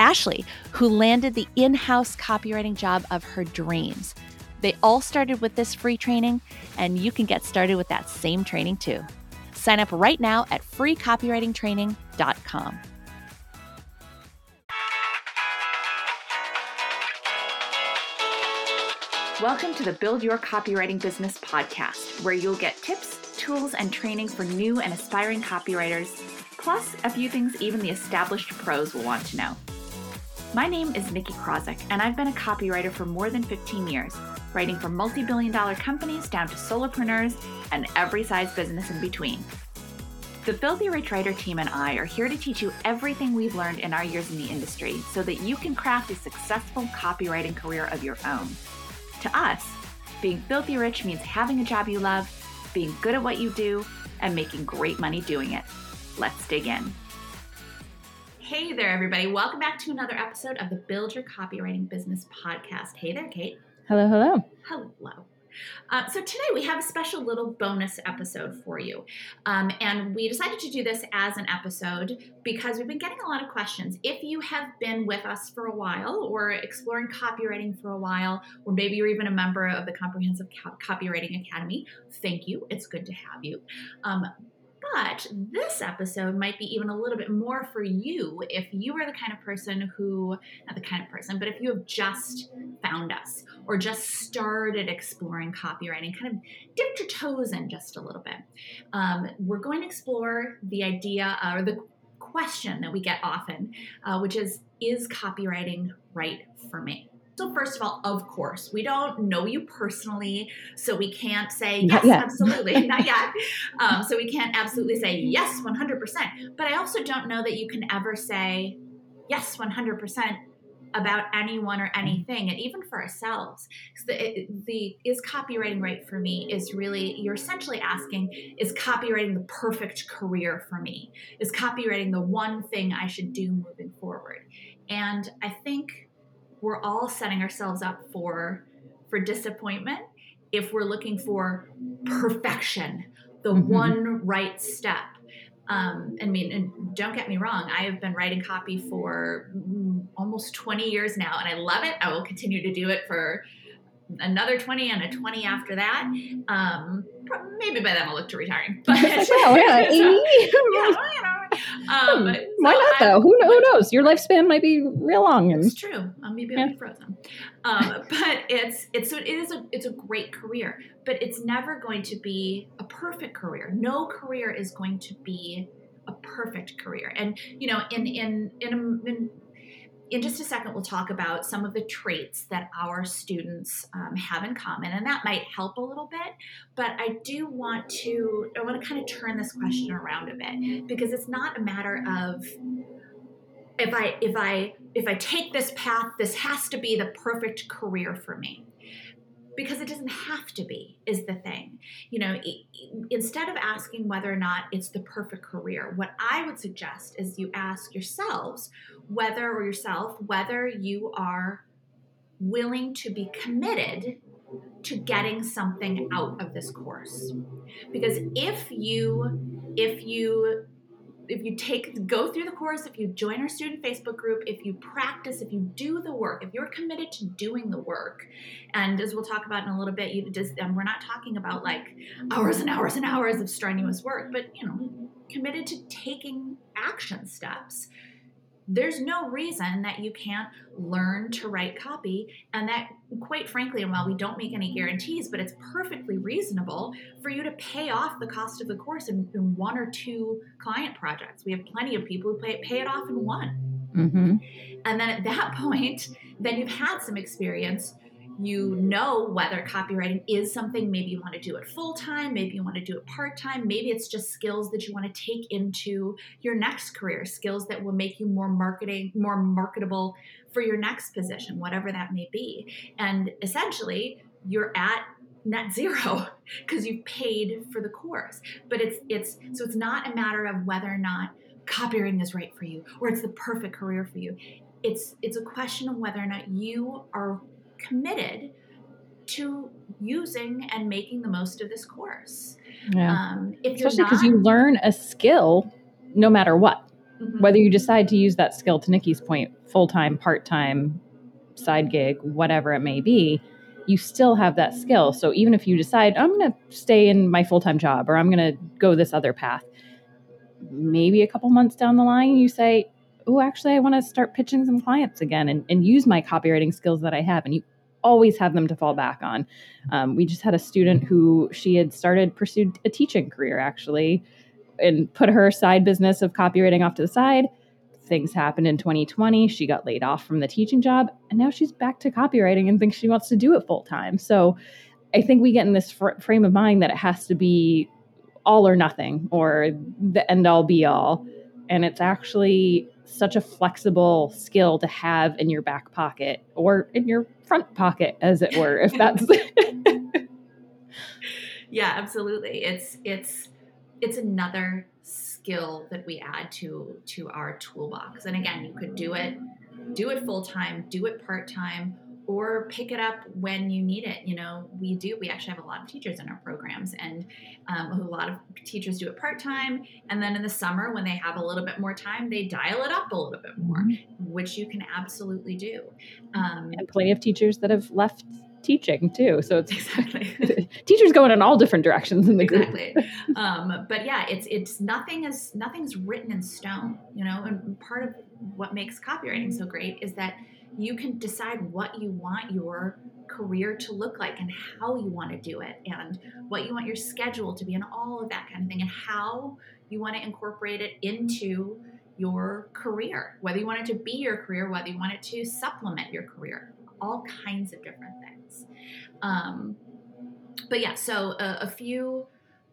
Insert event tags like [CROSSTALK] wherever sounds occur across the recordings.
Ashley, who landed the in house copywriting job of her dreams. They all started with this free training, and you can get started with that same training too. Sign up right now at freecopywritingtraining.com. Welcome to the Build Your Copywriting Business podcast, where you'll get tips, tools, and training for new and aspiring copywriters, plus a few things even the established pros will want to know. My name is Nikki Krawczyk, and I've been a copywriter for more than 15 years, writing for multi billion dollar companies down to solopreneurs and every size business in between. The Filthy Rich Writer team and I are here to teach you everything we've learned in our years in the industry so that you can craft a successful copywriting career of your own. To us, being filthy rich means having a job you love, being good at what you do, and making great money doing it. Let's dig in. Hey there, everybody. Welcome back to another episode of the Build Your Copywriting Business podcast. Hey there, Kate. Hello, hello. Hello. Uh, so today we have a special little bonus episode for you. Um, and we decided to do this as an episode because we've been getting a lot of questions. If you have been with us for a while or exploring copywriting for a while, or maybe you're even a member of the Comprehensive Copywriting Academy, thank you. It's good to have you. Um, but this episode might be even a little bit more for you if you are the kind of person who, not the kind of person, but if you have just found us or just started exploring copywriting, kind of dipped your toes in just a little bit. Um, we're going to explore the idea uh, or the question that we get often, uh, which is Is copywriting right for me? So, first of all, of course, we don't know you personally, so we can't say yes, absolutely, [LAUGHS] not yet. Um, so we can't absolutely say yes, 100%. But I also don't know that you can ever say yes, 100% about anyone or anything, and even for ourselves. The, the is copywriting right for me is really you're essentially asking is copywriting the perfect career for me? Is copywriting the one thing I should do moving forward? And I think we're all setting ourselves up for for disappointment if we're looking for perfection, the mm-hmm. one right step. Um, I mean, and don't get me wrong, I have been writing copy for almost 20 years now, and I love it. I will continue to do it for another 20 and a 20 after that. Um, maybe by then I'll look to retiring. [LAUGHS] But [LAUGHS] well, yeah, [LAUGHS] yeah, you know. Um, hmm, Why so not though? Who, who knows? Your lifespan might be real long. And, it's true. Um, maybe I'll be frozen. Um, but it's it's so it is a it's a great career, but it's never going to be a perfect career. No career is going to be a perfect career. And you know, in in in, in in just a second, we'll talk about some of the traits that our students um, have in common, and that might help a little bit. But I do want to, I want to kind of turn this question around a bit because it's not a matter of if I, if I, if I take this path, this has to be the perfect career for me because it doesn't have to be is the thing you know instead of asking whether or not it's the perfect career what i would suggest is you ask yourselves whether or yourself whether you are willing to be committed to getting something out of this course. Because if you if you if you take go through the course, if you join our student Facebook group, if you practice, if you do the work, if you're committed to doing the work, and as we'll talk about in a little bit, you just we're not talking about like hours and hours and hours of strenuous work, but you know, committed to taking action steps, there's no reason that you can't learn to write copy. And that quite frankly and while we don't make any guarantees but it's perfectly reasonable for you to pay off the cost of the course in, in one or two client projects. We have plenty of people who pay, pay it off in one. Mm-hmm. and then at that [LAUGHS] point then you've had some experience you know whether copywriting is something maybe you want to do it full time, maybe you want to do it part time, maybe it's just skills that you want to take into your next career, skills that will make you more marketing, more marketable for your next position, whatever that may be. And essentially, you're at net zero [LAUGHS] because you've paid for the course. But it's it's so it's not a matter of whether or not copywriting is right for you or it's the perfect career for you. It's it's a question of whether or not you are committed to using and making the most of this course. Yeah. Um, Especially because you learn a skill no matter what. Mm-hmm. Whether you decide to use that skill, to Nikki's point, full time, part time, side gig, whatever it may be, you still have that skill. So even if you decide, I'm going to stay in my full time job or I'm going to go this other path, maybe a couple months down the line, you say, oh, actually, I want to start pitching some clients again and, and use my copywriting skills that I have. And you always have them to fall back on. Um, we just had a student who she had started, pursued a teaching career actually, and put her side business of copywriting off to the side. Things happened in 2020. She got laid off from the teaching job, and now she's back to copywriting and thinks she wants to do it full time. So I think we get in this fr- frame of mind that it has to be all or nothing or the end all be all. And it's actually such a flexible skill to have in your back pocket or in your front pocket as it were if that's [LAUGHS] [LAUGHS] yeah absolutely. It's it's it's another skill that we add to to our toolbox. And again you could do it do it full time do it part time or pick it up when you need it. You know, we do, we actually have a lot of teachers in our programs, and um, a lot of teachers do it part time. And then in the summer, when they have a little bit more time, they dial it up a little bit more, mm-hmm. which you can absolutely do. Um, and plenty of teachers that have left teaching too. So it's exactly [LAUGHS] teachers going in all different directions in the exactly. group. um, but yeah, it's it's nothing is nothing's written in stone, you know. And part of what makes copywriting so great is that you can decide what you want your career to look like and how you want to do it and what you want your schedule to be and all of that kind of thing and how you want to incorporate it into your career, whether you want it to be your career, whether you want it to supplement your career, all kinds of different things. Um, but yeah, so a, a few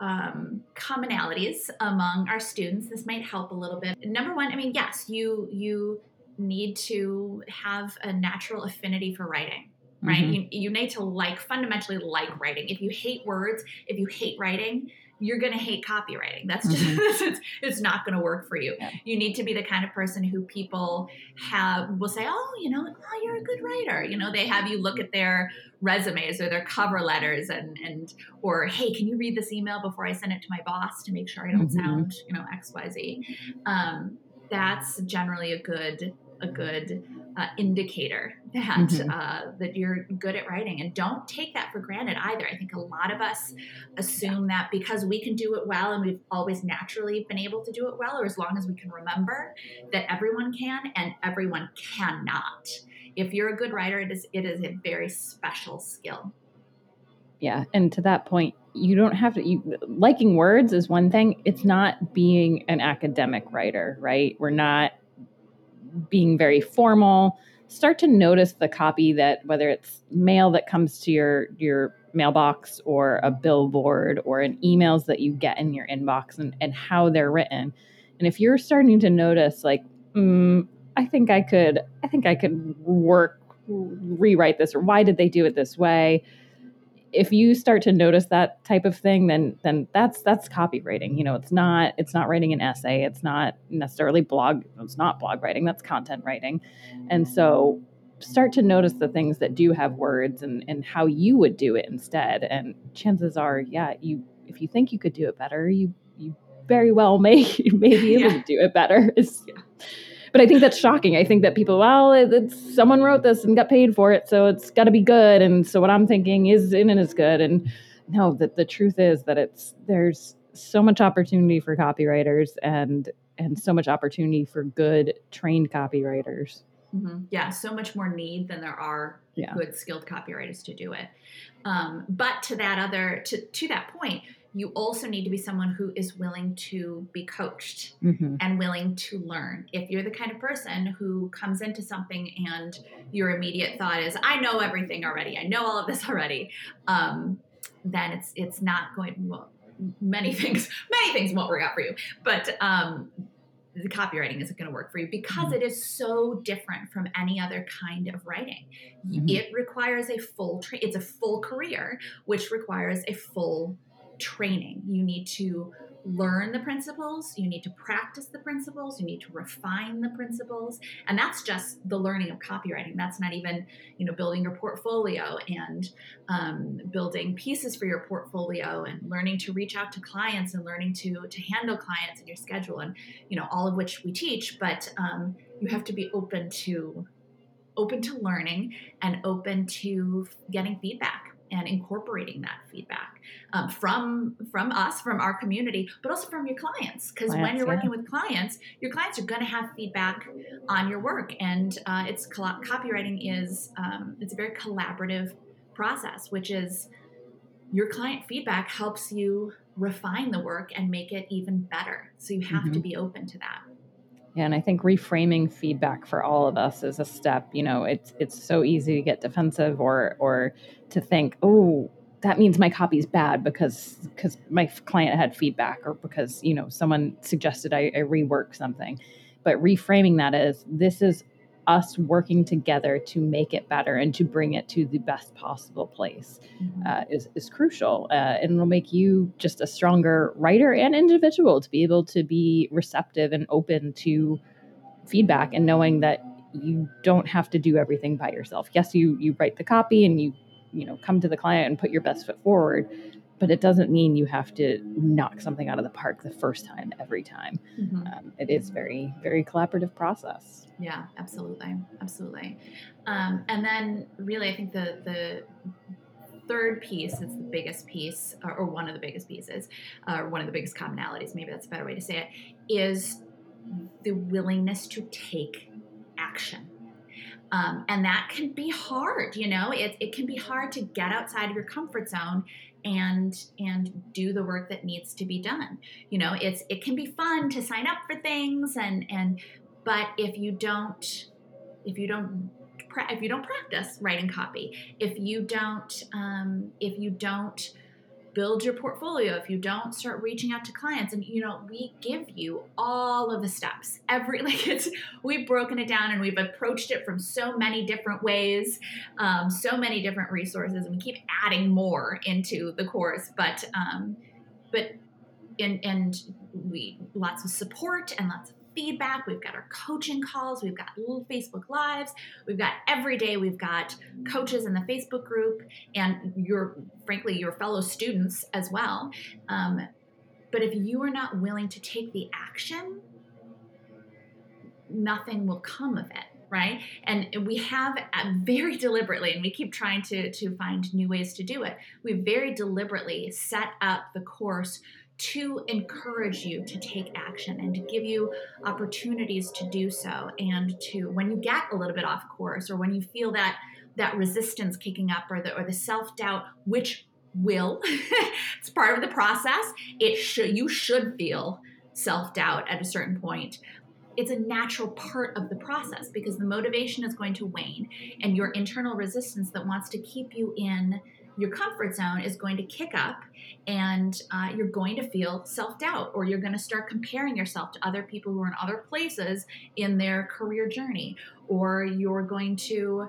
um, commonalities among our students. This might help a little bit. Number one, I mean, yes, you you need to have a natural affinity for writing right mm-hmm. you, you need to like fundamentally like writing if you hate words if you hate writing you're going to hate copywriting that's just mm-hmm. [LAUGHS] it's, it's, not going to work for you yeah. you need to be the kind of person who people have will say oh you know oh you're a good writer you know they have you look at their resumes or their cover letters and and or hey can you read this email before i send it to my boss to make sure i don't mm-hmm. sound you know xyz um, that's generally a good a good uh, indicator that mm-hmm. uh, that you're good at writing. And don't take that for granted either. I think a lot of us assume that because we can do it well and we've always naturally been able to do it well or as long as we can remember that everyone can and everyone cannot. If you're a good writer it is it is a very special skill. Yeah and to that point you don't have to you, liking words is one thing. It's not being an academic writer right? We're not being very formal start to notice the copy that whether it's mail that comes to your your mailbox or a billboard or an emails that you get in your inbox and, and how they're written. And if you're starting to notice like mm, i think i could i think i could work rewrite this or why did they do it this way if you start to notice that type of thing then then that's that's copywriting you know it's not it's not writing an essay it's not necessarily blog it's not blog writing that's content writing. And so start to notice the things that do have words and and how you would do it instead. And chances are yeah you if you think you could do it better you you very well may [LAUGHS] may be able yeah. to do it better. [LAUGHS] Yeah but I think that's shocking. I think that people, well, it's someone wrote this and got paid for it, so it's got to be good. And so what I'm thinking is in and is good. And no, that the truth is that it's there's so much opportunity for copywriters and and so much opportunity for good trained copywriters. Mm-hmm. Yeah, so much more need than there are yeah. good skilled copywriters to do it. Um, but to that other to to that point, you also need to be someone who is willing to be coached mm-hmm. and willing to learn. If you're the kind of person who comes into something and your immediate thought is, "I know everything already. I know all of this already," um, then it's it's not going. Well, many [LAUGHS] things many things won't work out for you, but um, the copywriting isn't going to work for you because mm-hmm. it is so different from any other kind of writing. Mm-hmm. It requires a full tra- it's a full career which requires a full training. You need to learn the principles, you need to practice the principles, you need to refine the principles. And that's just the learning of copywriting. That's not even, you know, building your portfolio and um, building pieces for your portfolio and learning to reach out to clients and learning to to handle clients in your schedule and you know all of which we teach. But um, you have to be open to open to learning and open to getting feedback and incorporating that feedback um, from from us from our community but also from your clients. Because when you're working with clients your clients are going to have feedback on your work and uh, it's copywriting is um, it's a very collaborative process which is your client feedback helps you refine the work and make it even better. So you have mm-hmm. to be open to that. yeah, and I think reframing feedback for all of us is a step. You know, it's it's so easy to get defensive or or to think, oh, that means my copy's bad because because my client had feedback or because you know someone suggested I, I rework something. But reframing that as this is us working together to make it better and to bring it to the best possible place mm-hmm. uh, is, is crucial. Uh, and it'll make you just a stronger writer and individual to be able to be receptive and open to feedback and knowing that you don't have to do everything by yourself. Yes, you you write the copy and you you know come to the client and put your best foot forward, but it doesn't mean you have to knock something out of the park the first time every time. Mm-hmm. Um, it is very very collaborative process. Yeah, absolutely, absolutely. Um, and then really, I think the the third piece is the biggest piece, or, or one of the biggest pieces, uh, or one of the biggest commonalities. Maybe that's a better way to say it. Is the willingness to take action. Um, and that can be hard you know? It, it can be hard to get outside of your comfort zone and and do the work that needs to be done. You know it's it can be fun to sign up for things and and but if you don't if you don't if you don't practice writing copy if you don't um, if you don't build your portfolio. If you don't start reaching out to clients and you know we give you all of the steps. Every [LAUGHS] like it's we've broken it down and we've approached it from so many different ways um, so many different resources and we keep adding more into the course. But um, but and and we lots of support and lots of feedback. We've got our coaching calls. We've got Facebook Lives. We've got every day. We've got coaches in the Facebook group and your, frankly, your fellow students as well. Um, but if you are not willing to take the action, nothing will come of it right and we have uh, very [LAUGHS] deliberately and we keep trying to to find new ways to do it we very deliberately set up the course to encourage you to take action and to give you opportunities to do so and to when you get a little bit off course or when you feel that that resistance kicking up or the or the self-doubt which will [LAUGHS] it's part of the process it should you should feel self-doubt at a certain point. It's a natural part of the process because the motivation is going to wane and your internal resistance that wants to keep you in your comfort zone is going to kick up and uh, you're going to feel self doubt or you're going to start comparing yourself to other people who are in other places in their career journey. Or you're going to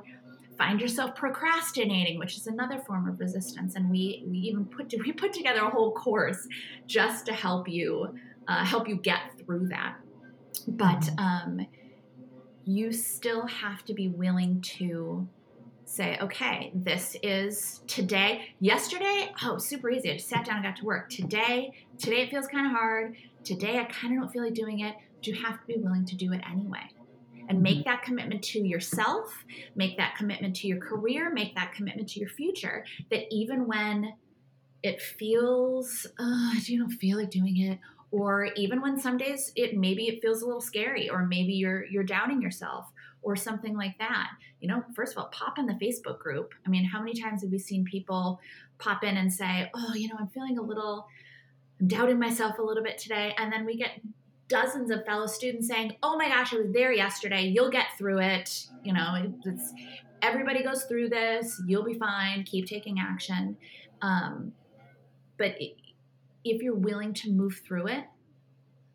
find yourself procrastinating which is another form of resistance. And we we even put to, [LAUGHS] we put together a whole course just to help you uh, help you get through that. But mm-hmm. um, you still have to be willing to say, okay, this is today. Yesterday, oh, super easy. I just sat down and got to work. Today, today it feels kind of hard. Today, I kind of don't feel like doing it. But you have to be willing to do it anyway. And make mm-hmm. that commitment to yourself, make that commitment to your career, make that commitment to your future. That even when it feels uh, you don't feel like doing it or even when some days it maybe it feels a little scary or maybe you're you're doubting yourself or something like that. You know first of all pop in the facebook group. I mean how many times have we seen people pop in and say oh you know i'm feeling a little i'm doubting myself a little bit today and then we get dozens of fellow students saying oh my gosh i was there yesterday. You'll get through it. You know it's everybody goes through this. You'll be fine. Keep taking action. Um, but if you're willing to move through it,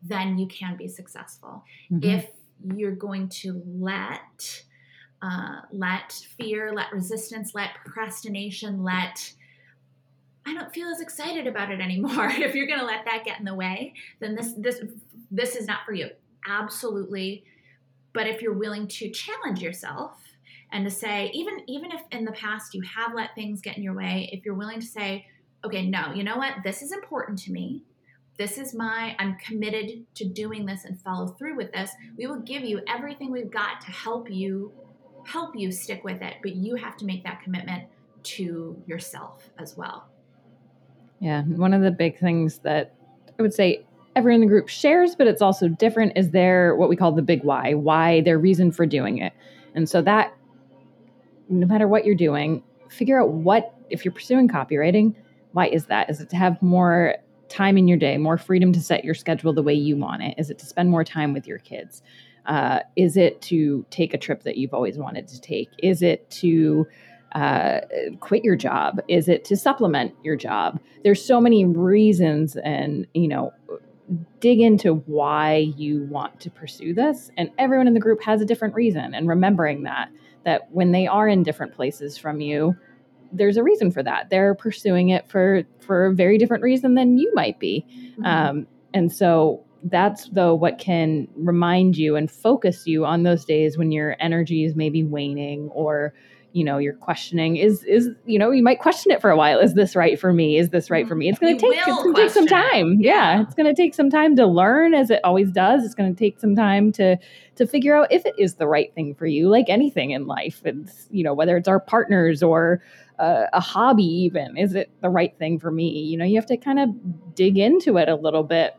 then you can be successful. Mm-hmm. If you're going to let uh, let fear, let resistance, let procrastination, let I don't feel as excited about it anymore. [LAUGHS] if you're going to let that get in the way, then this this this is not for you. Absolutely. But if you're willing to challenge yourself and to say even even if in the past you have let things get in your way, if you're willing to say, okay, no, you know what? This is important to me. This is my, I'm committed to doing this and follow through with this. We will give you everything we've got to help you, help you stick with it. But you have to make that commitment to yourself as well. Yeah. One of the big things that I would say everyone in the group shares, but it's also different is their what we call the big why, why, their reason for doing it. And so that no matter what you're doing, figure out what, if you're pursuing copywriting, why is that? Is it to have more time in your day, more freedom to set your schedule the way you want it? Is it to spend more time with your kids? Uh, is it to take a trip that you've always wanted to take? Is it to uh, quit your job? Is it to supplement your job? There's so many reasons, and you know, dig into why you want to pursue this. And everyone in the group has a different reason. And remembering that that when they are in different places from you, there's a reason for that. They're pursuing it for for a very different reason than you might be. Mm-hmm. Um, and so that's though what can remind you and focus you on those days when your energy is maybe waning or you know you're questioning is is you know you might question it for a while. Is this right for me? Is this right for me? It's going to take it's going to take some time. Yeah. yeah it's going to take some time to learn as it always does. It's going to take some time to to figure out if it is the right thing for you like anything in life. It's you know whether it's our partners or uh, a hobby even. Is it the right thing for me? You know you have to kind of dig into it a little bit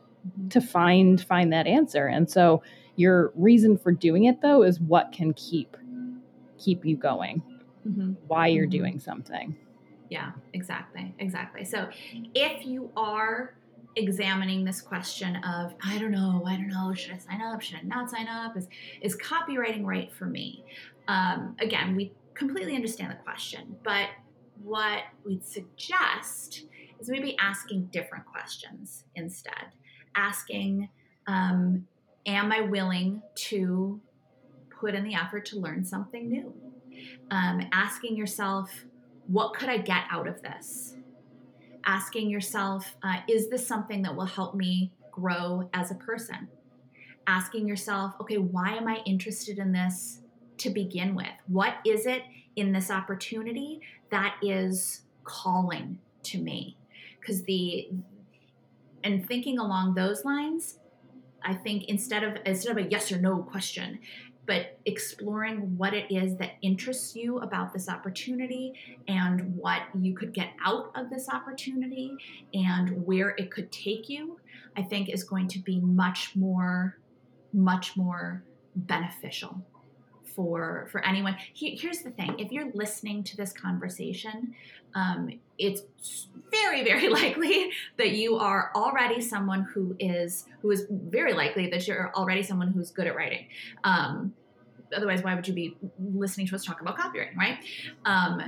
to find find that answer. And so your reason for doing it though is what can keep keep you going mm-hmm. why you're mm-hmm. doing something. Yeah, exactly. Exactly. So if you are examining this question of I don't know, I don't know, should I sign up? Should I not sign up? Is is copywriting right for me? Um, again, we completely understand the question, but what we'd suggest is maybe asking different questions instead. Asking, um, am I willing to put in the effort to learn something new? Um, asking yourself, what could I get out of this? Asking yourself, uh, is this something that will help me grow as a person? Asking yourself, okay, why am I interested in this to begin with? What is it in this opportunity that is calling to me? Because the, and thinking along those lines, I think instead of instead of a yes or no question, but exploring what it is that interests you about this opportunity and what you could get out of this opportunity and where it could take you, I think is going to be much more, much more beneficial for for anyone. Here's the thing. If you're listening to this conversation um, it's very very [LAUGHS] likely that you are already someone who is who is very likely that you're already someone who's good at writing. Um, otherwise why would you be listening to us talk about copywriting right? Um,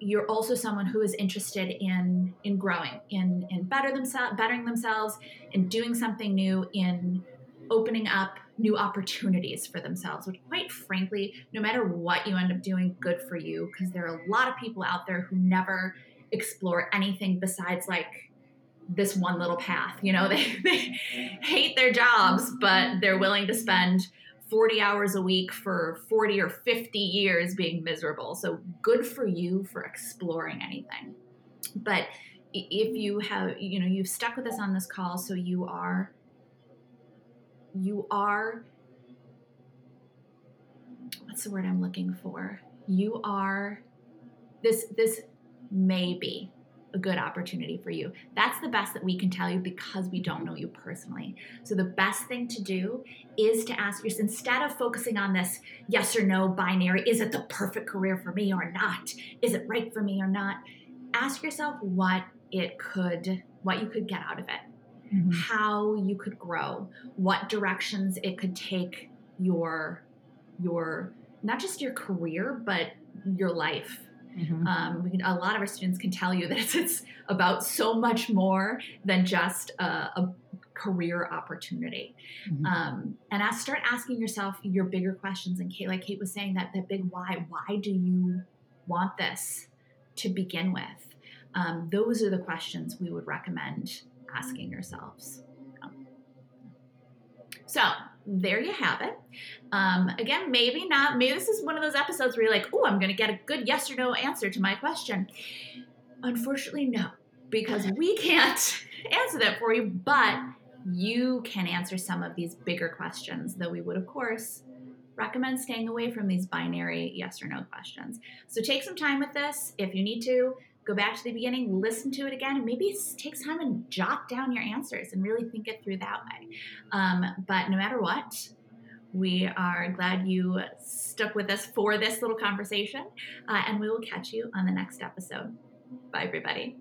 you're also someone who is interested in in growing in in better themselves bettering themselves in doing something new in opening up new opportunities for themselves, which, quite frankly, no matter what you end up doing, good for you, because there are a lot of people out there who never explore anything besides like this one little path. You know, [LAUGHS] they, they hate their jobs, but they're willing to spend 40 hours a week for 40 or 50 years being miserable. So good for you for exploring anything. But if you have, you know, you've stuck with us on this call, so you are you are what's the word I'm looking for? You are this this may be a good opportunity for you. That's the best that we can tell you because we don't know you personally. So the best thing to do is to ask yourself instead of focusing on this yes or no binary, is it the perfect career for me or not? Is it right for me or not? Ask yourself what it could what you could get out of it. Mm-hmm. How you could grow, what directions it could take your your not just your career but your life Mm-hmm. Um, can, a lot of our students can tell you [LAUGHS] that it's, it's about so much more than just a, a career opportunity. Mm-hmm. Um, and as start asking yourself your bigger questions. And Kate, like Kate was saying, that that big why. Why do you want this to begin with? Um, those are the questions we would recommend asking yourselves. So there you have it. Um, again, maybe not. Maybe this is one of those episodes where you're like, oh, I'm going to get a good yes or no answer to my question. Unfortunately, no, because we can't [LAUGHS] answer that for you, but you can answer some of these bigger questions, though we would, of course, recommend staying away from these binary yes or no questions. So take some time with this if you need to go back to the beginning, listen to it again, maybe take time and jot down your answers and really think it through that way. Um, but no matter what, we are glad you stuck with us for this little conversation, uh, and we will catch you on the next episode. Bye, everybody.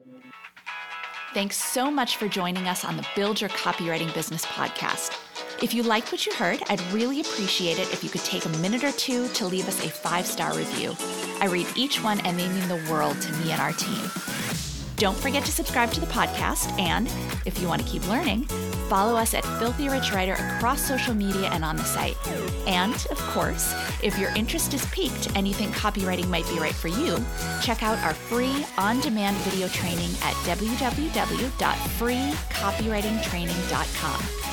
Thanks so much for joining us on the Build Your Copywriting Business podcast. If you liked what you heard, I'd really appreciate it if you could take a minute or two to leave us a five star review. I read each one and they mean the world to me and our team. Don't forget to subscribe to the podcast, and if you want to keep learning, follow us at Filthy Rich Writer across social media and on the site. And, of course, if your interest is piqued and you think copywriting might be right for you, check out our free on demand video training at www.freecopywritingtraining.com.